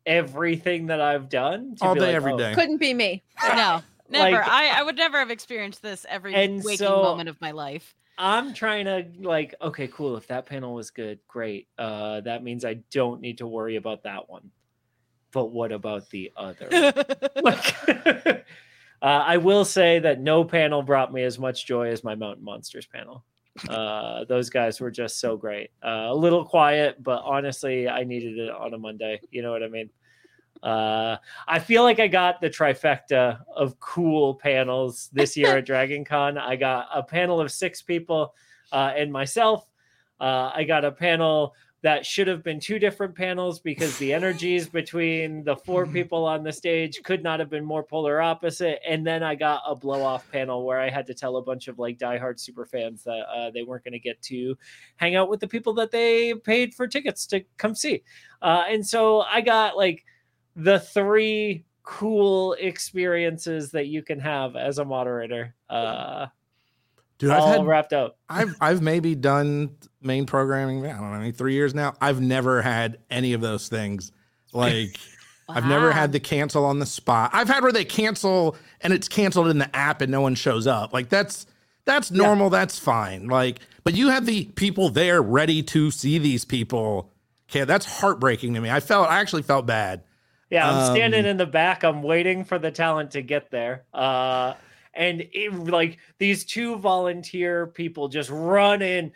Everything that I've done to All be day, like, every oh, day. Couldn't be me. No. Never. Like- I, I would never have experienced this every waking so- moment of my life. I'm trying to like, okay, cool. If that panel was good, great. Uh, that means I don't need to worry about that one. but what about the other? like, uh, I will say that no panel brought me as much joy as my Mountain Monsters panel. Uh, those guys were just so great. Uh, a little quiet, but honestly, I needed it on a Monday. You know what I mean? Uh, I feel like I got the trifecta of cool panels this year at Dragon Con. I got a panel of six people uh, and myself. Uh, I got a panel that should have been two different panels because the energies between the four people on the stage could not have been more polar opposite. And then I got a blow off panel where I had to tell a bunch of like diehard super fans that uh, they weren't going to get to hang out with the people that they paid for tickets to come see. Uh, and so I got like the three cool experiences that you can have as a moderator. Uh, Dude, I've all had wrapped up. I've I've maybe done main programming. I don't know, maybe three years now. I've never had any of those things. Like I've never had the cancel on the spot. I've had where they cancel and it's canceled in the app and no one shows up. Like that's that's normal. That's fine. Like, but you have the people there ready to see these people. Okay, that's heartbreaking to me. I felt I actually felt bad. Yeah, I'm standing Um, in the back. I'm waiting for the talent to get there. Uh, and it, like these two volunteer people just run in,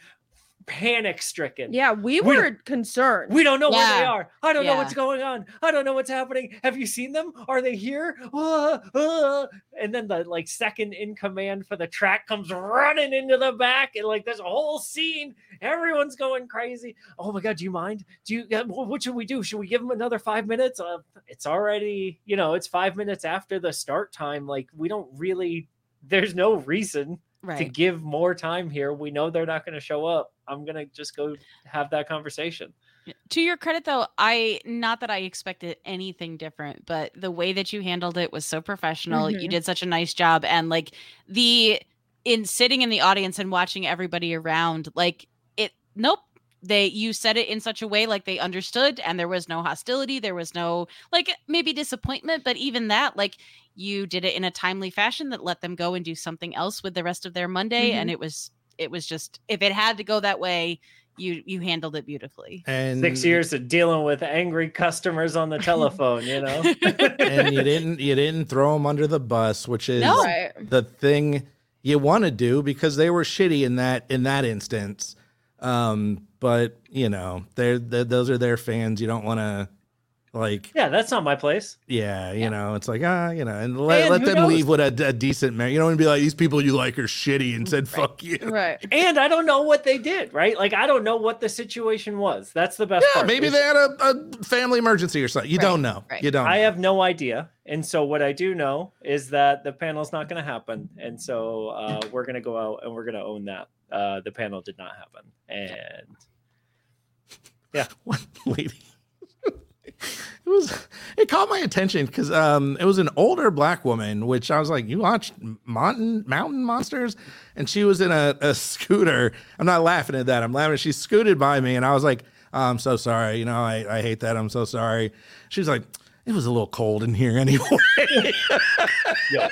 panic stricken. Yeah, we We were concerned. We don't know where they are. I don't know what's going on. I don't know what's happening. Have you seen them? Are they here? Uh, uh. And then the like second in command for the track comes running into the back, and like there's a whole scene. Everyone's going crazy. Oh my god, do you mind? Do you? uh, What should we do? Should we give them another five minutes? Uh, it's already, you know, it's five minutes after the start time. Like we don't really. There's no reason to give more time here. We know they're not going to show up. I'm gonna just go have that conversation. To your credit, though, I not that I expected anything different, but the way that you handled it was so professional. You Mhm. did such a nice job, and like the in sitting in the audience and watching everybody around, like it. Nope, they you said it in such a way like they understood, and there was no hostility. There was no like maybe disappointment, but even that, like you did it in a timely fashion that let them go and do something else with the rest of their Monday, and mm-hmm. it was it was just if it had to go that way, you you handled it beautifully. And Six years of dealing with angry customers on the telephone, you know. and you didn't you didn't throw them under the bus, which is No. The thing you want to do because they were shitty in that in that instance. Um, but you know, they're, they those are their fans. You don't want to like, yeah, that's not my place. yeah, you Yeah. know, it's like ah, you know, and let, And let them knows? leave with a, a decent man You don't want to be like these people you like are shitty and said fuck you. Right. And I don't know what they did, right? Like I don't know what the situation was. That's the best Yeah, part. maybe is they had a, a family emergency or something. You Right, don't know. right. You don't. I know. have no idea. And so what I do know is that the panel's not going to happen. And so uh, we're going to go out and we're going to own that. Uh, the panel did not happen. And yeah, one lady. it was it caught my attention because um it was an older black woman, which I was like, you watched Mountain Mountain Monsters, and she was in a, a scooter. I'm not laughing at that. I'm laughing. She scooted by me, and I was like, oh, I'm so sorry. You know, I I hate that. I'm so sorry. She's like. It was a little cold in here anyway. yo,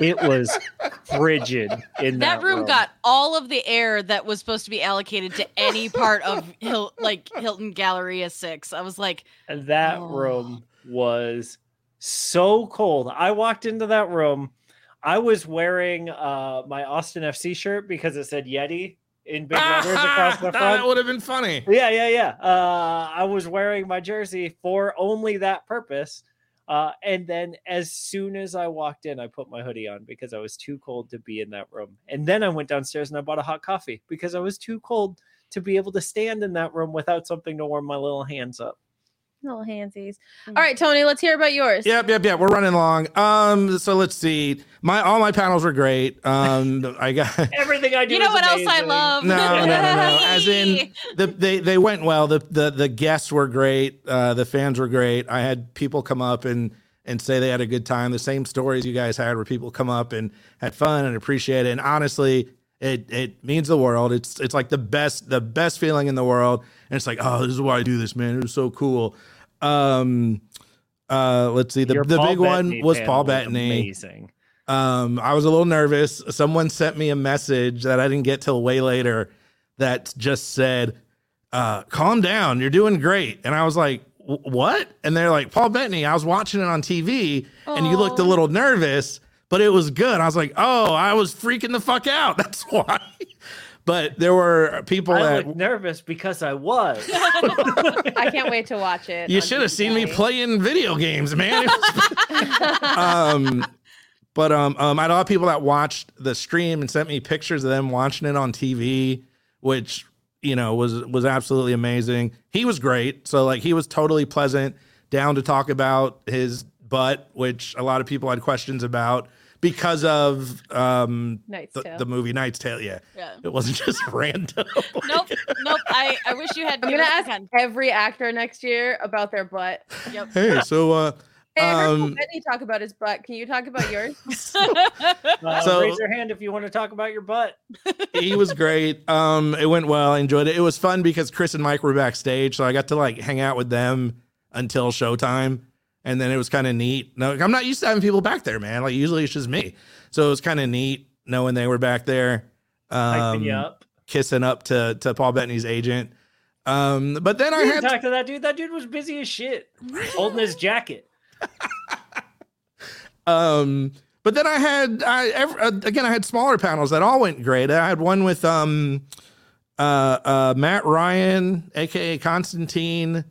it was frigid in that, that room got all of the air that was supposed to be allocated to any part of Hil- like Hilton Galleria 6. I was like, And that Oh. room was so cold. I walked into that room. I was wearing uh, my Austin FC shirt because it said Yeti in big letters across the that would have been funny. Yeah, yeah, yeah. Uh, I was wearing my jersey for only that purpose. Uh, and then as soon as I walked in, I put my hoodie on because I was too cold to be in that room. And then I went downstairs and I bought a hot coffee because I was too cold to be able to stand in that room without something to warm my little hands up. Little handsies. Mm. All right, Tony, let's hear about yours. Yep, yep, yep. We're running long. Um, so let's see. My all my panels were great. Um, I got Everything I do. you know is what else I love? No, no, no, no. As in- the they they went well. The the the guests were great. Uh, the fans were great. I had people come up and and say they had a good time. The same stories you guys had, where people come up and had fun and appreciate it. And honestly, it it means the world. It's it's like the best the best feeling in the world. And it's like, oh, this is why I do this, man. It was so cool. Um, uh, let's see. The Your the Paul big one was panel Paul Bettany. Amazing. Um, I was a little nervous. Someone sent me a message that I didn't get till way later that just said, uh, calm down, you're doing great. And I was like, what? And they're like, Paul Bettany, I was watching it on TV and you looked a little nervous, but it was good. I was like, oh, I was freaking the fuck out. That's why. But there were people I that looked nervous because I was. I can't wait to watch it. you should have seen me playing video games, man. Was- um, but um, um, I had a lot of people that watched the stream and sent me pictures of them watching it on TV, which you know was was absolutely amazing. He was great, so like he was totally pleasant, down to talk about his butt, which a lot of people had questions about because of um Knight's the, Tale. the movie Knight's Tale. Yeah, Yeah. it wasn't just random. Nope. Nope. I, I wish you had. I'm gonna ask the gun. every actor next year about their butt. Yep. hey, so uh, Hey, I heard Paul Um, Bettany talk about his butt. Can you talk about yours? Uh, So- raise your hand if you want to talk about your butt. he was great. Um, it went well. I enjoyed it. It was fun because Chris and Mike were backstage, so I got to like hang out with them until showtime, and then it was kind of neat. No, I'm not used to having people back there, man. Like usually it's just me, so it was kind of neat knowing they were back there, um, up. kissing up to to Paul Bettany's agent. Um, but then I You had didn't talk to that dude. That dude was busy as shit, holding his jacket. Um, but then I had I ev- uh, again I had smaller panels that all went great. I had one with um uh uh Matt Ryan, aka Constantine,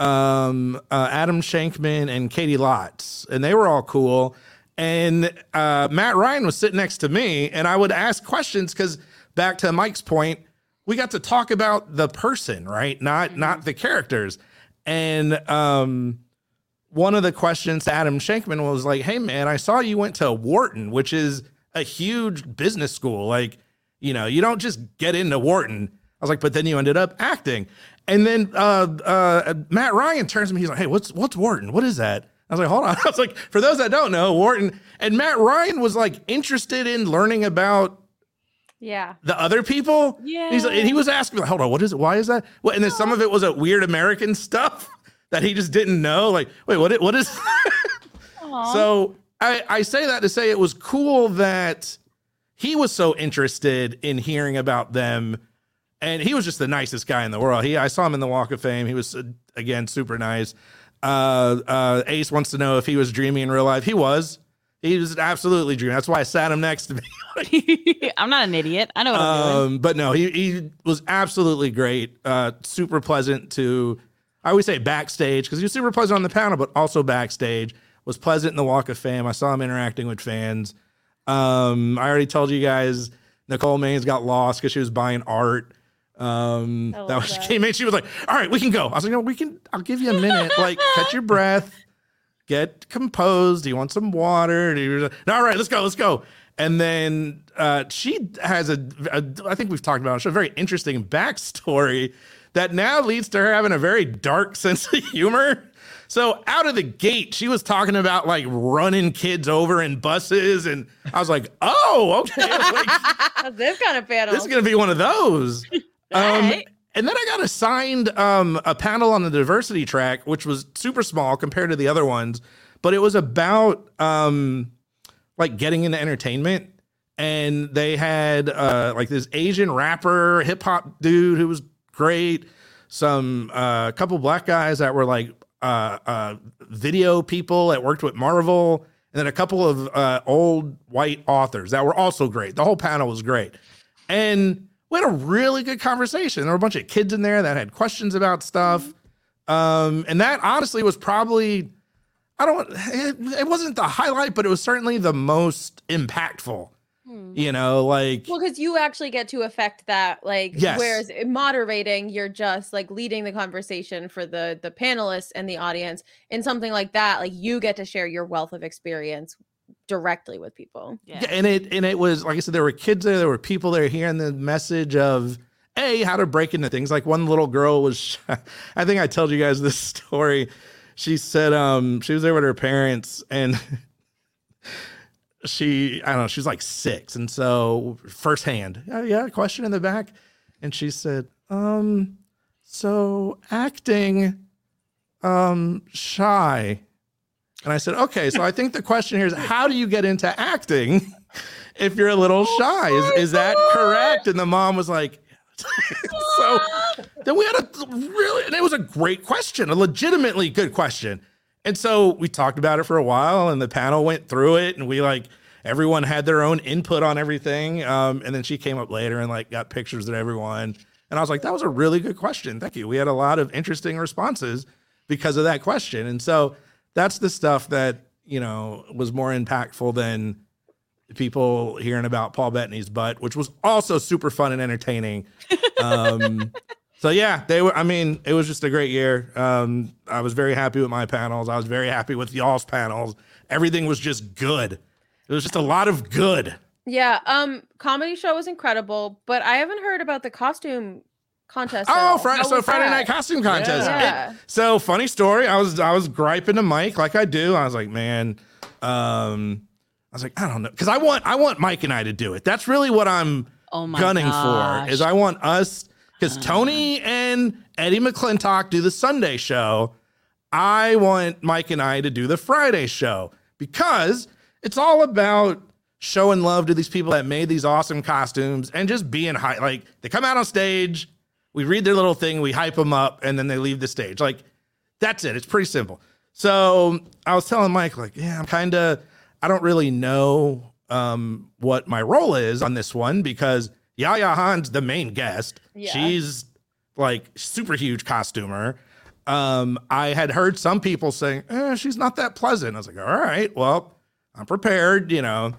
um uh, Adam Tsekhman, and Caity Lotz, and they were all cool. And uh, Matt Ryan was sitting next to me, and I would ask questions because back to Mike's point, we got to talk about the person, right? Not not the characters. And um one of the questions to Adam Tsekhman was like, "Hey man, I saw you went to Wharton, which is a huge business school. Like, you know, you don't just get into Wharton." I was like, "But then you ended up acting." And then uh, uh, Matt Ryan turns to me. He's like, "Hey, what's what's Wharton? What is that?" I was like, "Hold on." I was like, "For those that don't know, Wharton." And Matt Ryan was like interested in learning about yeah. the other people. Yeah. He's and he was asking, like, hold on, what is it? Why is that? What? And then some of it was a weird American stuff that he just didn't know. Like, wait, what? it- What is? So I I say that to say it was cool that he was so interested in hearing about them, and he was just the nicest guy in the world. He I saw him in the Walk of Fame. He was uh, again super nice. Uh, uh, Ace wants to know if he was dreaming in real life. He was. He was absolutely dreaming. That's why I sat him next to me. I'm not an idiot. I know what I'm doing. Um, but no, he he was absolutely great. Uh, super pleasant to. I always say backstage because he was super pleasant on the panel, but also backstage was pleasant in the Walk of Fame. I saw him interacting with fans. Um, I already told you guys Nicole Maines got lost because she was buying art. Um, that was she that. came in. She was like, "All right, we can go." I was like, "No, we can. I'll give you a minute. Like, catch your breath, get composed. Do you want some water? Do you, no, all right, let's go, let's go." And then uh, she has a, a, I think we've talked about it, a very interesting backstory that now leads to her having a very dark sense of humor. So out of the gate, she was talking about like running kids over in buses, and I was like, "Oh, okay." Like, this kind of panel? this is gonna be one of those. Um, Alright. and then I got assigned um, a panel on the diversity track, which was super small compared to the other ones, but it was about um, like getting into entertainment. And they had uh, like this Asian rapper, hip hop dude who was great. Some uh, couple black guys that were like uh, uh, video people that worked with Marvel, and then a couple of uh, old white authors that were also great. The whole panel was great. And we had a really good conversation. There were a bunch of kids in there that had questions about stuff. Um, and that honestly was probably, I don't, it, it wasn't the highlight, but it was certainly the most impactful. You know, like, Well, because you actually get to affect that, like, Yes. whereas moderating, you're just like leading the conversation for the the panelists and the audience. In something like that, like you get to share your wealth of experience directly with people. Yeah. Yeah, and it and it was like I said, there were kids there, there were people there hearing the message of a how to break into things. Like one little girl was, I think I told you guys this story. She said, um, she was there with her parents and she, I don't know, she's like six, and so firsthand, yeah, yeah, question in the back, and she said, um, so acting, um, shy. And I said, okay, so I think the question here is how do you get into acting if you're a little shy? Is, is that correct? And the mom was like, so then we had a really, and it was a great question, a legitimately good question. And so we talked about it for a while, and the panel went through it, and we like everyone had their own input on everything. Um, and then she came up later and like got pictures of everyone. And I was like, that was a really good question. Thank you. We had a lot of interesting responses because of that question. And so that's the stuff that, you know, was more impactful than people hearing about Paul Bettany's butt, which was also super fun and entertaining. Um, so yeah, they were. I mean, it was just a great year. Um, I was very happy with my panels. I was very happy with y'all's panels. Everything was just good. It was just a lot of good. Yeah, um, comedy show was incredible, but I haven't heard about the costume contest. Oh, all. Friday, How so Friday that? night costume contest. Yeah. It- so funny story. I was I was griping to Mike like I do. I was like, man, um, I was like, I don't know, because I want I want Mike and I to do it. That's really what I'm Oh my gunning gosh. for. Is I want us because Tony and Eddie McClintock do the Sunday show. I want Mike and I to do the Friday show because it's all about showing love to these people that made these awesome costumes and just being high. Like they come out on stage, we read their little thing, we hype them up, and then they leave the stage. Like that's it. It's pretty simple. So I was telling Mike, like, yeah, I'm kind of, I don't really know um, what my role is on this one because Yaya Han's the main guest. Yeah. She's like super huge costumer. Um, I had heard some people saying, eh, she's not that pleasant. I was like, all right, well, I'm prepared, you know.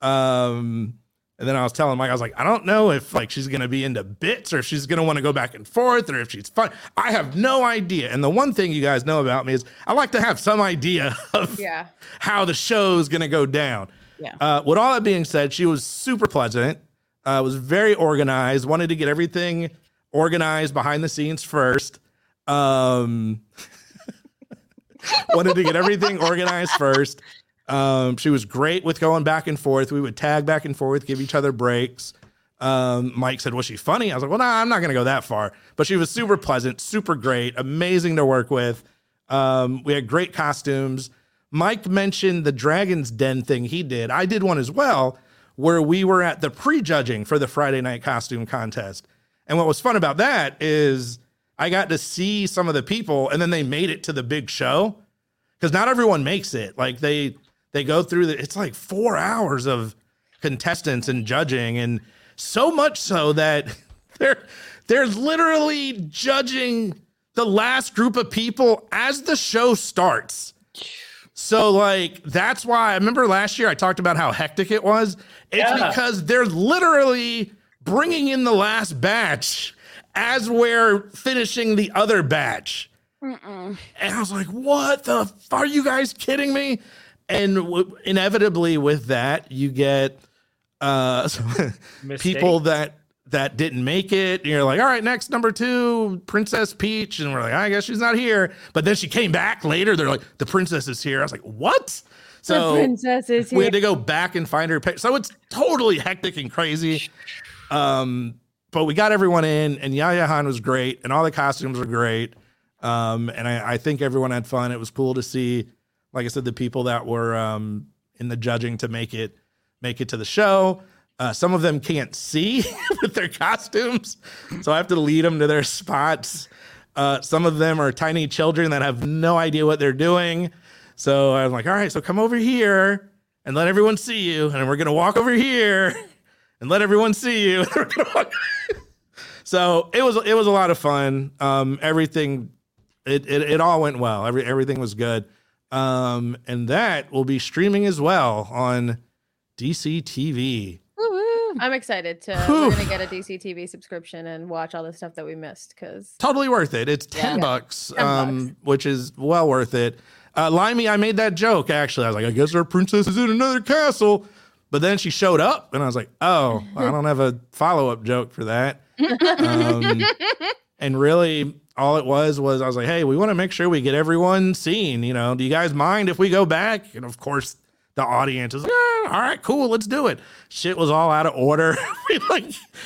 Um, and then I was telling Mike, I was like, I don't know if like she's gonna be into bits or if she's gonna want to go back and forth or if she's fun. I have no idea. And the one thing you guys know about me is I like to have some idea of Yeah. how the show's gonna go down. Yeah. Uh, with all that being said, she was super pleasant. Uh, was very organized. Wanted to get everything organized behind the scenes first. Um, wanted to get everything organized first. Um, she was great with going back and forth. We would tag back and forth, give each other breaks. Um, Mike said, "Was she funny?" I was like, "Well, nah, I'm not going to go that far." But she was super pleasant, super great, amazing to work with. Um, we had great costumes. Mike mentioned the Dragon's Den thing he did. I did one as well, where we were at the pre-judging for the Friday night costume contest. And what was fun about that is I got to see some of the people, and then they made it to the big show because not everyone makes it. Like they they go through the it's like four hours of contestants and judging, and so much so that they're they're literally judging the last group of people as the show starts. So like that's why I remember last year I talked about how hectic it was. It's Yeah. because they're literally bringing in the last batch as we're finishing the other batch. And I was like, "What the? F- are you guys kidding me?" And w- inevitably, with that, you get uh, people that that didn't make it. And you're like, "All right, next number two, Princess Peach," and we're like, "I guess she's not here." But then she came back later. They're like, "The princess is here." I was like, "What?" So princess is we had to go back and find her pic. So it's totally hectic and crazy. Um, but we got everyone in, and Yaya Han was great, and all the costumes were great. Um, and I, I think everyone had fun. It was cool to see, like I said, the people that were um, in the judging to make it make it to the show. Uh, some of them can't see with their costumes, so I have to lead them to their spots. Uh, some of them are tiny children that have no idea what they're doing. So I'm like, all right, so come over here and let everyone see you, and we're gonna walk over here and let everyone see you. So it was it was a lot of fun. Um, everything it, it it all went well. Every everything was good. Um, and that will be streaming as well on DC TV. I'm excited to. Whew. We're gonna get a DC TV subscription and watch all the stuff that we missed because Totally worth it. It's ten Yeah. bucks, 10 um, bucks. which is well worth it. Uh, Limey, I made that joke actually. I was like, I guess our princess is in another castle. But then she showed up, and I was like, oh, I don't have a follow up joke for that. Um, and really, all it was was I was like, hey, we want to make sure we get everyone seen. You know, do you guys mind if we go back? And of course, the audience is, "Yeah, all right, cool, let's do it. Shit was all out of order. we like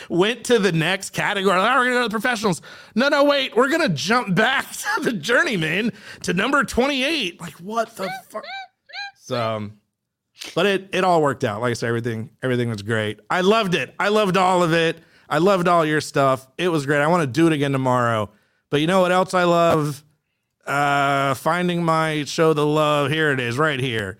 went to the next category. Like, "Oh, we're gonna go to the professionals. No, no, wait, we're gonna jump back to the journeyman to number 28. Like, what the fuck? So but it it all worked out. Like I said, everything everything was great. I loved it. I loved all of it. I loved all your stuff. It was great. I want to do it again tomorrow. But you know what else I love? Uh, finding my show the love. Here it is, right here.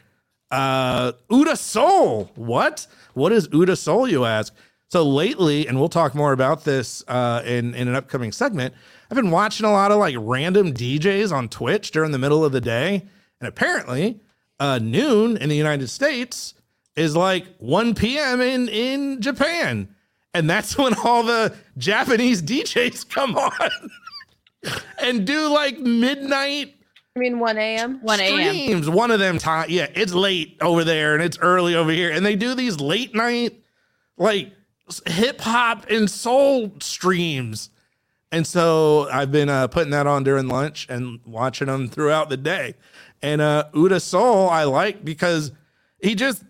Uh, Uda Soul. What? What is Uda Soul? You ask. So lately, and we'll talk more about this uh, in in an upcoming segment. I've been watching a lot of like random DJs on Twitch during the middle of the day, and apparently, uh, noon in the United States is like 1 p.m. in in Japan, and that's when all the Japanese DJs come on and do like midnight I mean, 1 a.m. 1 a.m. streams. One of them time, yeah, it's late over there and it's early over here, and they do these late night like hip hop and soul streams. And so I've been uh, putting that on during lunch and watching them throughout the day. And uh, Uda Soul, I like because he just,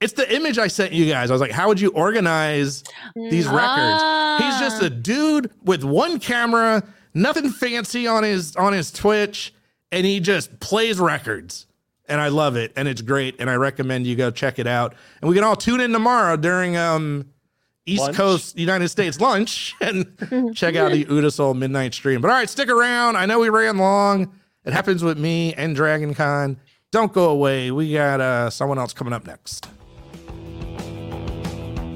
it's the image I sent you guys. I was like, how would you organize these records? He's just a dude with one camera, nothing fancy on his on his Twitch, and he just plays records. And I love it, and it's great, and I recommend you go check it out. And we can all tune in tomorrow during um East Lunch? Coast United States lunch and check out the Udasoul midnight stream. But all right, stick around. I know we ran long. It happens with me and Dragon Con. Don't go away. We got uh, someone else coming up next.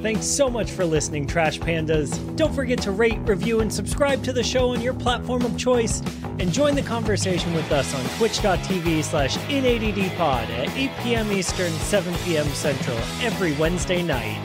Thanks so much for listening, Trash Pandas. Don't forget to rate, review, and subscribe to the show on your platform of choice. And join the conversation with us on twitch.tv slash inaddpod at 8 p.m. Eastern, 7 p.m. Central every Wednesday night.